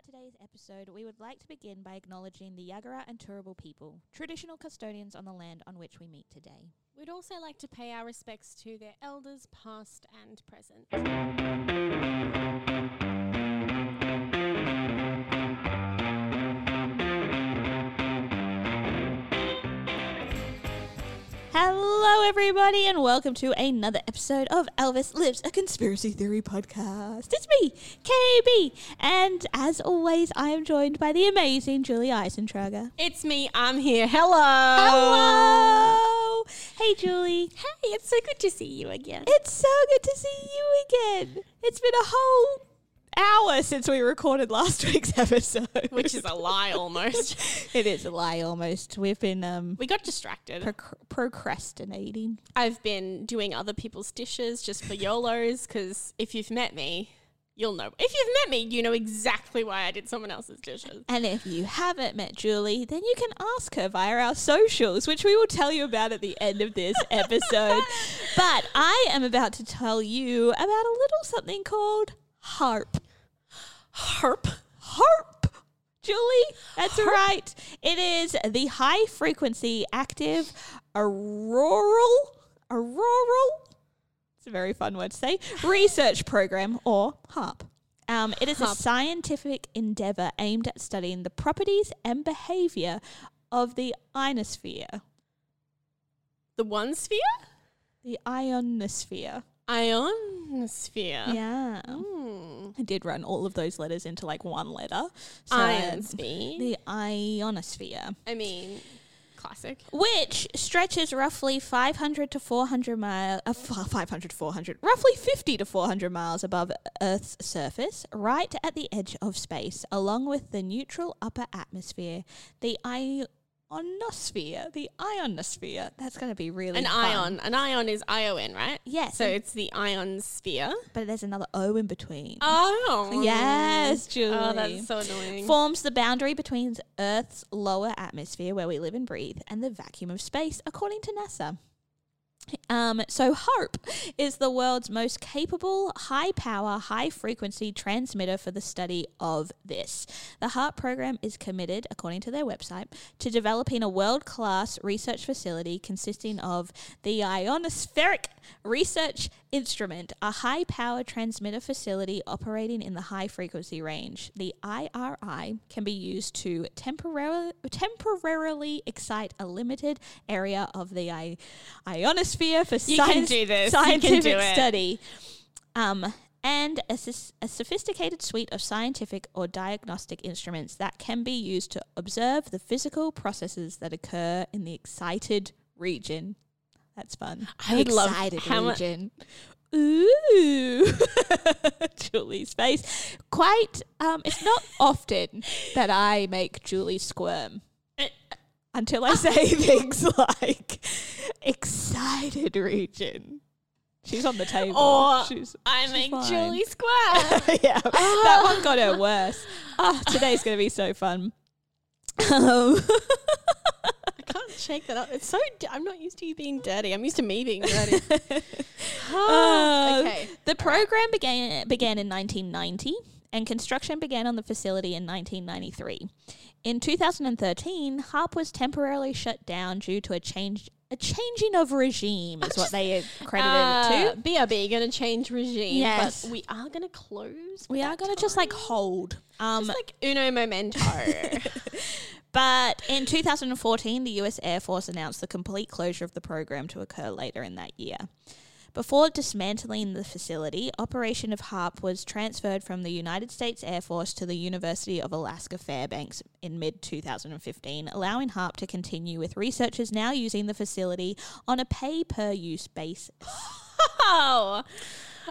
start today's episode, we would like to begin by acknowledging the Yagara and Turrbal people, traditional custodians on the land on which we meet today. We'd also like to pay our respects to their elders, past and present. Hello, everybody, and welcome to another episode of Elvis Lives, a conspiracy theory podcast. It's me, KB, and as always, I am joined by the amazing Julie Eisentrager. It's me, I'm here. Hello. Hello! Hey, Julie. Hey, it's so good to see you again. It's so good to see you again. It's been a whole hour since we recorded last week's episode. Which is a lie almost. it is a lie almost. We've been um we got distracted. proc- procrastinating. I've been doing other people's dishes just for YOLOs because if you've met me, you'll know. If you've met me, you know exactly why I did someone else's dishes. And if you haven't met Julie, then you can ask her via our socials, which we will tell you about at the end of this episode. but I am about to tell you about a little something called HAARP. Harp. HAARP. Julie, that's right. It is the high frequency active auroral auroral. It's a very fun word to say. Research program or HAARP. Um, it is a scientific endeavor aimed at studying the properties and behavior of the ionosphere. The one sphere? The ionosphere. Ionosphere. Yeah. Hmm. I did run all of those letters into like one letter. So Ionosphere. The ionosphere. I mean, classic. which stretches roughly 500 to 400 miles, uh, 500 to 400, roughly 50 to 400 miles above Earth's surface, right at the edge of space, along with the neutral upper atmosphere, the ionosphere, the ionosphere. That's going to be really An fun. ion. An ion is ion, right? Yes. So it's the ion sphere. but there's another O in between. Oh. Yes, Julie. Oh, that's so annoying. forms the boundary between Earth's lower atmosphere, where we live and breathe, and the vacuum of space, according to NASA. Um, so HAARP is the world's most capable, high power, high frequency transmitter for the study of this. The HAARP program is committed, according to their website, to developing a world class research facility consisting of the Ionospheric Research Instrument, a high power transmitter facility operating in the high frequency range. The IRI can be used to temporarily, temporarily excite a limited area of the I- ionosphere for You can do this. Scientific do study. Um, and a, a sophisticated suite of scientific or diagnostic instruments that can be used to observe the physical processes that occur in the excited region. That's fun. I would love excited mu- region. Ooh, Julie's face. Quite. Um, it's not often that I make Julie squirm until I say things like excited region. She's on the table. Or she's, I she's. Julie square. yeah, that one got her worse. Ah, today's going to be so fun. Um, I can't shake that up. It's so. d- I'm not used to you being dirty. I'm used to me being dirty. Uh, okay. The program began began in 1990 and construction began on the facility in 1993. In 2013, HAARP was temporarily shut down due to a change a changing of regime is what they credited it Uh, to. BRB going to change regime, Yes. but we are going to close. We are going to just like hold. Um, just like uno momento. But in 2014, the US Air Force announced the complete closure of the program to occur later in that year. Before dismantling the facility, operation of HAARP was transferred from the United States Air Force to the University of Alaska Fairbanks in mid 2015, allowing HAARP to continue with researchers now using the facility on a pay per use basis. oh,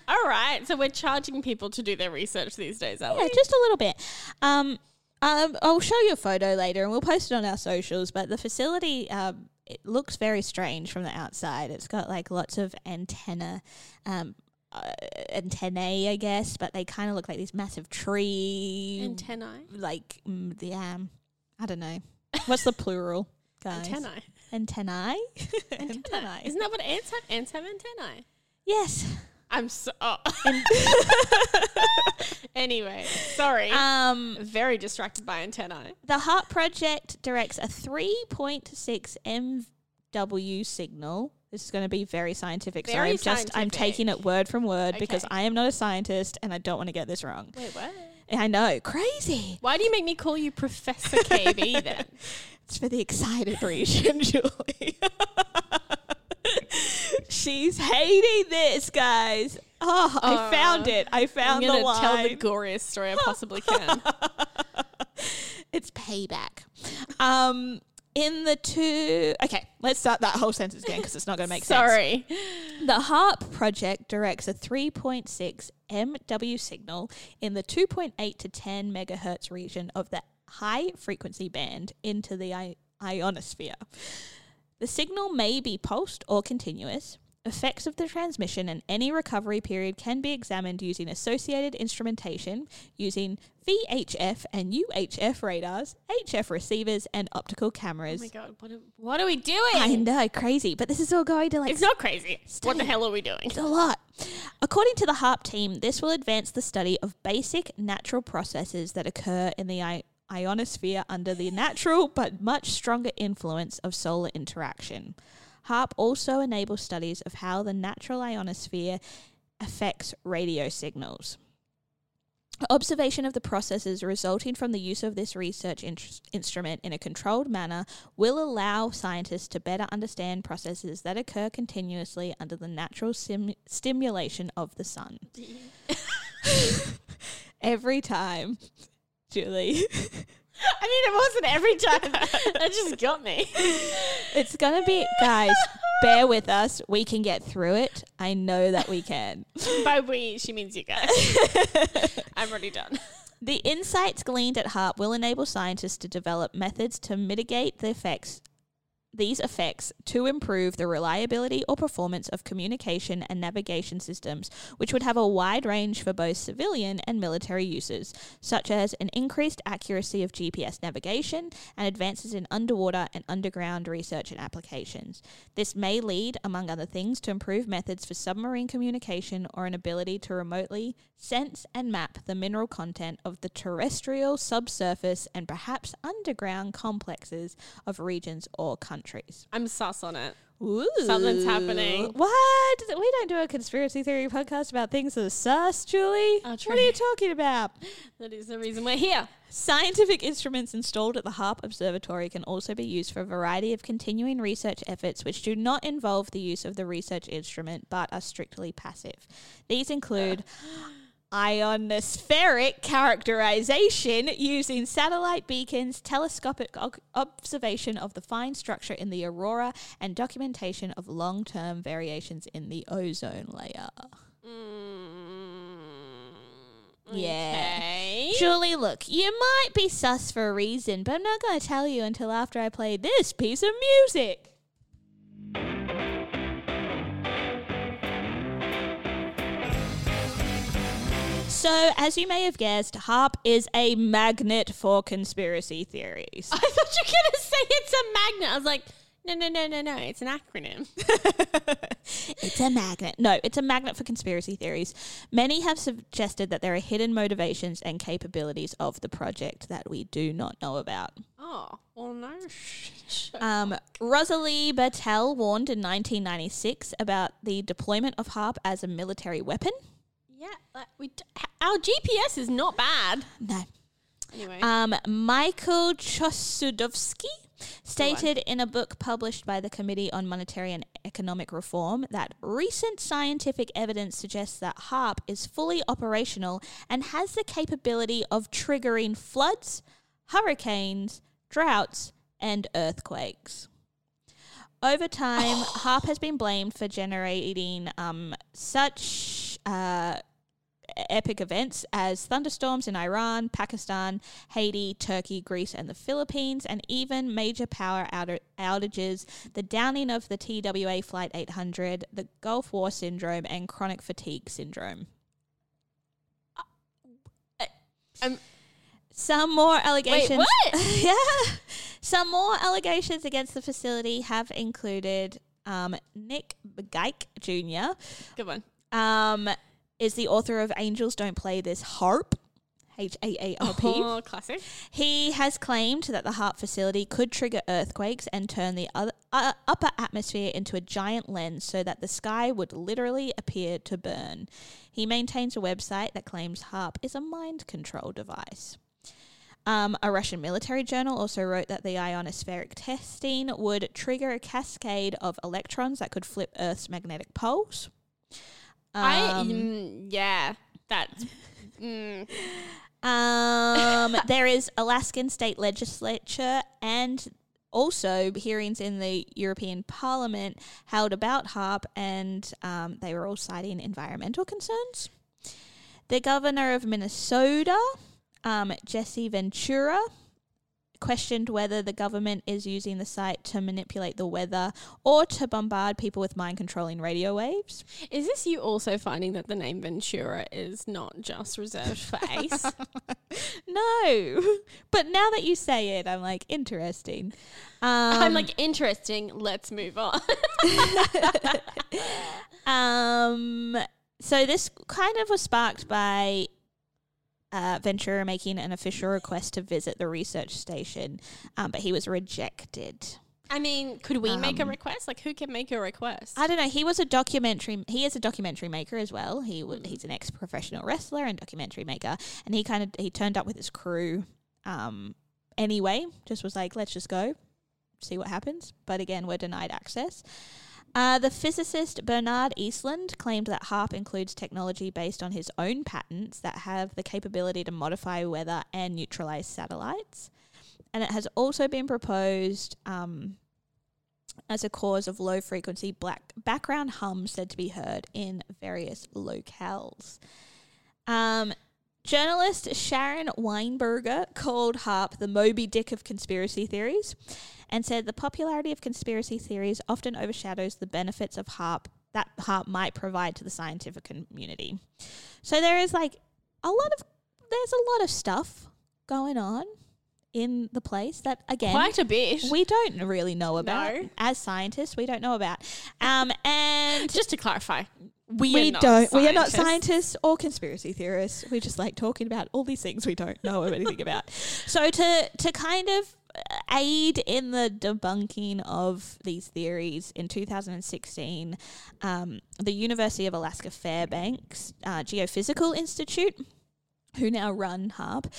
All right, so we're charging people to do their research these days, are Yeah, we? Yeah, just a little bit. Um, um, I'll show you a photo later, and we'll post it on our socials. But the facility, um, it looks very strange from the outside. It's got like lots of antenna, um, uh, antennae, I guess, but they kind of look like these massive tree, Antennae. like mm, the um, I don't know, what's the plural, guys? Antennae. Antennae. Antennae. Isn't that what ants have? Ants have antennae. Yes. I'm so. Oh. anyway, sorry. Um, Very distracted by antennae. The HAARP Project directs a 3.6 MW signal. This is going to be very scientific. so Very I'm just I'm taking it word from word because I am not a scientist and I don't want to get this wrong. Wait, what? I know, crazy. Why do you make me call you Professor KB then? It's for the excited region, Julie. She's hating this, guys. Oh, I found it. I I'm found the going to line. tell the goriest story I possibly can. it's payback. Um, in the two. Okay, let's start that whole sentence again because it's not going to make sense. Sorry. The HAARP project directs a 3.6 MW signal in the 2.8 to 10 megahertz region of the high frequency band into the I- ionosphere. The signal may be pulsed or continuous. Effects of the transmission and any recovery period can be examined using associated instrumentation using VHF and UHF radars, HF receivers, and optical cameras. Oh my god, what are, what are we doing? I know, crazy, but this is all going to like It's not crazy. What the hell are we doing? it's a lot. According to the HAARP team, this will advance the study of basic natural processes that occur in the ionosphere under the natural but much stronger influence of solar interaction. HAARP also enables studies of how the natural ionosphere affects radio signals. Observation of the processes resulting from the use of this research in- instrument in a controlled manner will allow scientists to better understand processes that occur continuously under the natural sim- stimulation of the sun. Every time, Julie, I mean, it wasn't every time. that just got me. it's gonna be, guys, bear with us. We can get through it. I know that we can. By we, she means you guys. I'm already done. The insights gleaned at HAARP will enable scientists to develop methods to mitigate the effects these effects to improve the reliability or performance of communication and navigation systems, which would have a wide range for both civilian and military uses, such as an increased accuracy of GPS navigation and advances in underwater and underground research and applications. This may lead, among other things, to improved methods for submarine communication or an ability to remotely sense and map the mineral content of the terrestrial, subsurface, and perhaps underground complexes of regions or countries. I'm sus on it. Ooh. Something's happening. What? We don't do a conspiracy theory podcast about things that are sus, Julie. Oh, what are you talking about? That is the reason we're here. Scientific instruments installed at the HAARP Observatory can also be used for a variety of continuing research efforts which do not involve the use of the research instrument but are strictly passive. These include ionospheric characterization using satellite beacons, telescopic observation of the fine structure in the aurora, and documentation of long term variations in the ozone layer. Mm, yeah. Okay. Julie, look, you might be sus for a reason, but I'm not going to tell you until after I play this piece of music. So, as you may have guessed, HAARP is a magnet for conspiracy theories. I thought you were going to say it's a magnet. I was like, no, no, no, no, no. It's an acronym. it's a magnet. No, it's a magnet for conspiracy theories. Many have suggested that there are hidden motivations and capabilities of the project that we do not know about. Oh, well, no. Um, Rosalie Bertell warned in 1996 about the deployment of HAARP as a military weapon. Yeah, like we d- our GPS is not bad. No. Anyway, Um, Michael Chossudovsky stated in a book published by the Committee on Monetary and Economic Reform that recent scientific evidence suggests that HAARP is fully operational and has the capability of triggering floods, hurricanes, droughts, and earthquakes. Over time, HAARP has been blamed for generating um, such uh, epic events as thunderstorms in Iran, Pakistan, Haiti, Turkey, Greece, and the Philippines, and even major power outer- outages, the downing of the TWA Flight 800, the Gulf War syndrome, and chronic fatigue syndrome. Um, Some more allegations. what? yeah. Some more allegations against the facility have included um, Nick Geik Jr. good one. Um, is the author of Angels Don't Play This HAARP. H A A R P. Oh, classic. He has claimed that the HAARP facility could trigger earthquakes and turn the other, uh, upper atmosphere into a giant lens so that the sky would literally appear to burn. He maintains a website that claims HAARP is a mind control device. Um, a Russian military journal also wrote that the ionospheric testing would trigger a cascade of electrons that could flip Earth's magnetic poles. I Um, mm, yeah, that's mm, Um, there is Alaskan state legislature and also hearings in the European Parliament held about HAARP, and um, they were all citing environmental concerns. The governor of Minnesota, um, Jesse Ventura, questioned whether the government is using the site to manipulate the weather or to bombard people with mind controlling radio waves. Is this you also finding that the name Ventura is not just reserved for Ace? No, but now that you say it, I'm like interesting. Um, I'm like interesting. Let's move on. um. So this kind of was sparked by uh, Ventura making an official request to visit the research station, um, but he was rejected. I mean, could we make a Um, request? Like, who can make a request? I don't know. He was a documentary. He is a documentary maker as well. He w- he's an ex professional wrestler and documentary maker, and he kind of he turned up with his crew. Um, anyway, just was like, let's just go, see what happens. But again, we're denied access. Uh, the physicist Bernard Eastlund claimed that HAARP includes technology based on his own patents that have the capability to modify weather and neutralize satellites. And it has also been proposed um, as a cause of low frequency black background hum said to be heard in various locales. Um, journalist Sharon Weinberger called HAARP the Moby Dick of conspiracy theories and said the popularity of conspiracy theories often overshadows the benefits of HAARP that HAARP might provide to the scientific community. So there is like a lot of there's a lot of stuff going on in the place that again Quite a bit. we don't really know about No. as scientists. We don't know about, um, and Just to clarify, we not don't. We are not scientists. scientists or conspiracy theorists. We just like talking about all these things we don't know anything about. So to to kind of aid in the debunking of these theories in 2016, um, the University of Alaska Fairbanks uh, Geophysical Institute, who now run HAARP,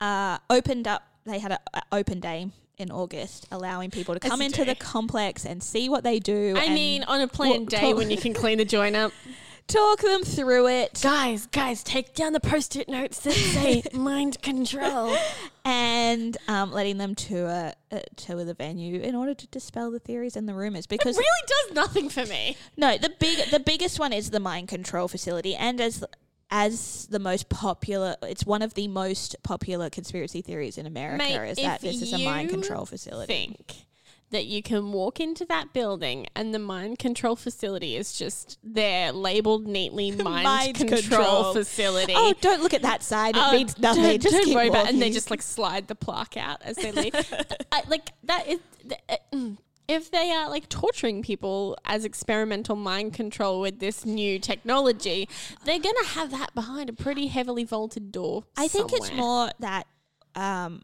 uh, opened up. They had an open day in August, allowing people to come into do. the complex and see what they do. I mean, on a planned day talk- when you can clean the joint up. talk them through it. Guys, guys, take down the post-it notes that say mind control. and um, letting them tour uh, tour the venue in order to dispel the theories and the rumors. It Because really does nothing for me. no, the big the biggest one is the mind control facility, and as as the most popular, it's one of the most popular conspiracy theories in America. Mate, is that if this is a mind you control facility? Think that you can walk into that building and the mind control facility is just there, labeled neatly mind, Mind control, control. facility. Oh, don't look at that side. It Oh, means nothing. Don't, Just don't keep worry about it. And they just like slide the plaque out as they leave. I, like that is. uh, mm. If they are like torturing people as experimental mind control with this new technology, they're gonna have that behind a pretty heavily vaulted door. I think it's more that um,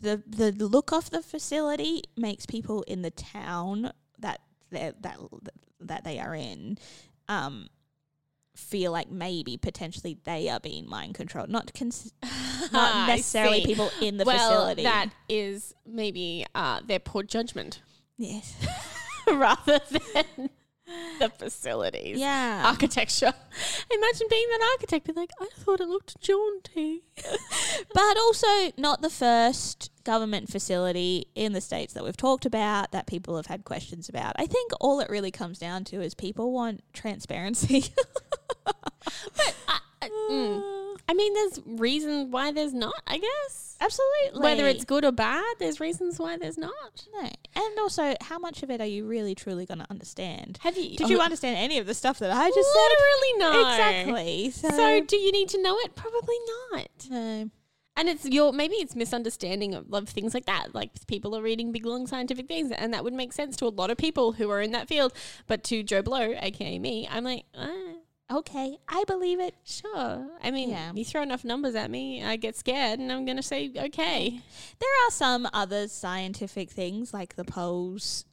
the the look of the facility makes people in the town that they that that they are in um, feel like maybe potentially they are being mind controlled, not cons- not necessarily people in the well, facility. that is maybe uh, their poor judgment. Yes, rather than the facilities. yeah. Architecture. Imagine being that architect, be like, I thought it looked jaunty. but also not the first government facility in the states that we've talked about that people have had questions about. I think all it really comes down to is people want transparency. I, I, mm. I mean, there's reasons why there's not. I guess Absolutely. whether it's good or bad, there's reasons why there's not. no, and also how much of it are you really truly going to understand? Have you? Did you understand any of the stuff that I just said? Literally no. Exactly. So, So, do you need to know it? Probably not. no. And it's your maybe it's misunderstanding of, of things like that. Like people are reading big long scientific things, and that would make sense to a lot of people who are in that field. But to Joe Blow, aka me, I'm like, ah, Okay, I believe it. sure. I mean, Yeah. you throw enough numbers at me, I get scared, and I'm gonna say okay. There are some other scientific things like the poles,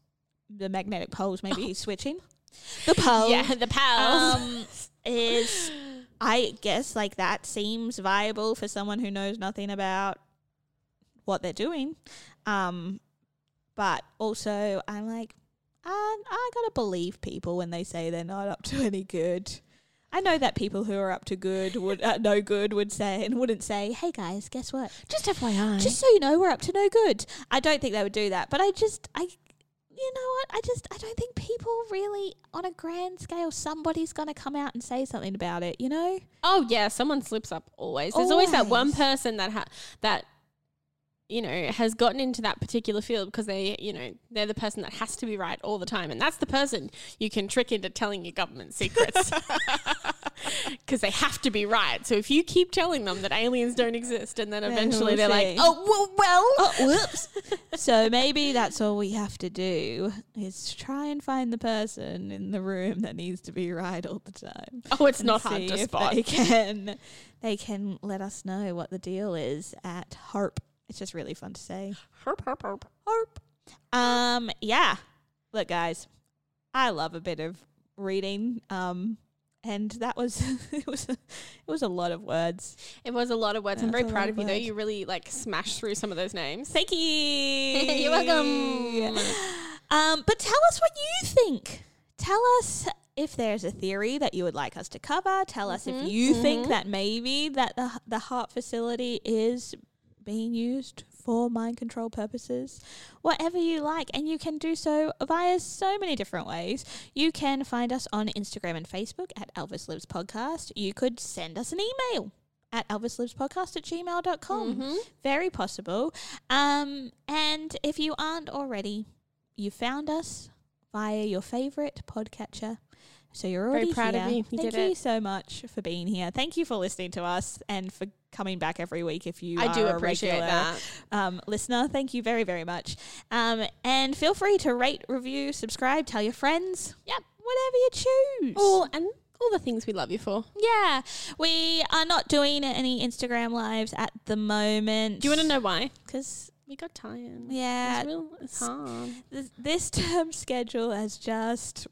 the magnetic poles maybe switching. The pole. Yeah, the pals. um, is I guess like that seems viable for someone who knows nothing about what they're doing. Um, but also I'm like, I, I gotta believe people when they say they're not up to any good. I know that people who are up to good would uh, no good would say and wouldn't say, "Hey guys, guess what? Just FYI. Just so you know, we're up to no good." I don't think they would do that, but I just I you know what? I just I don't think people really on a grand scale somebody's going to come out and say something about it, you know? Oh yeah, someone slips up always. There's always, that one person that ha- that you know has gotten into that particular field because they you know they're the person that has to be right all the time, and that's the person you can trick into telling your government secrets because they have to be right. So if you keep telling them that aliens don't exist, and then Then eventually they're like, oh well, well, oh, whoops. so maybe that's all we have to do is try and find the person in the room that needs to be right all the time. oh, it's not hard to spot. They can they can let us know what the deal is at HAARP. It's just really fun to say. Herp, herp, herp. Harp. Um yeah. Look guys, I love a bit of reading. Um and that was it was a, it was a lot of words. It was a lot of words. I'm very proud of you though. You really like smashed through some of those names. Thank you. You're welcome. Um, but tell us what you think. Tell us if there's a theory that you would like us to cover. Tell us Mm-hmm, if you think that maybe that the the HAARP facility is being used for mind control purposes. Whatever you like, and you can do so via so many different ways. You can find us on Instagram and Facebook at Elvis Lives Podcast. You could send us an email at elvislivspodcast at gmail.com. Mm-hmm. Very possible. Um, and if you aren't already, you found us via your favorite podcatcher. So you're Very already proud of here. you. You Thank you it. so much for being here. Thank you for listening to us and for coming back every week. If you I are do a appreciate regular, that. um, listener, thank you very very much. Um, and feel free to rate, review, subscribe, tell your friends. Yep. whatever you choose. All and all the things we love you for. Yeah, we are not doing any Instagram lives at the moment. Do you want to know why? Because We got tired. yeah, It's, real, it's hard. this, this term schedule has just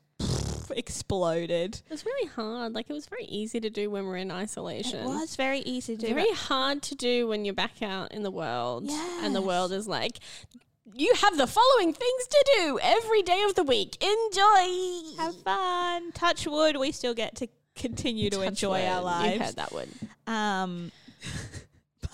exploded. It was really hard. Like it was very easy to do when we're in isolation. It was very easy to do. very hard to do when you're back out in the world. And the world is like, you have the following things to do every day of the week. Enjoy. Have fun. Touch wood. We still get to continue to Touch enjoy our wood. lives. You heard that word. Um,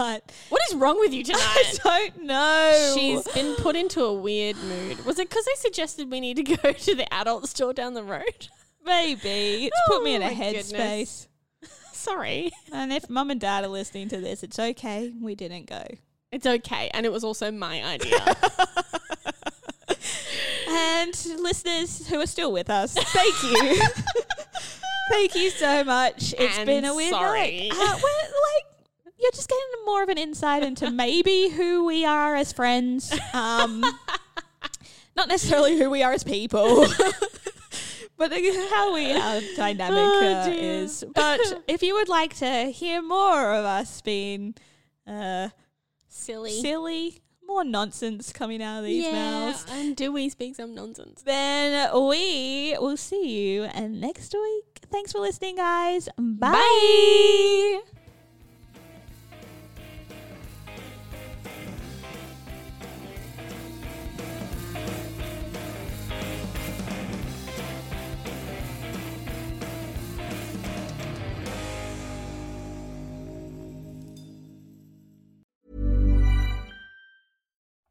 but What is wrong with you I don't know. She's been put into a weird mood. Was it because I suggested we need to go to the adult store down the road? maybe it's put me Oh in a headspace. Sorry. And if mum and dad are listening to this, it's okay. We didn't go. It's okay. And it was also my idea. And listeners who are still with us, thank you. thank you so much. It's And been a weird sorry. night. Uh, we're like, you're just getting more of an insight into maybe who we are as friends. Um, not necessarily who we are as people. But how we our dynamic Oh, uh, is. But if you would like to hear more of us being uh, Silly. silly, more nonsense coming out of these yeah, mouths, and do we speak some nonsense? then we will see you and next week. Thanks for listening, guys. Bye. Bye.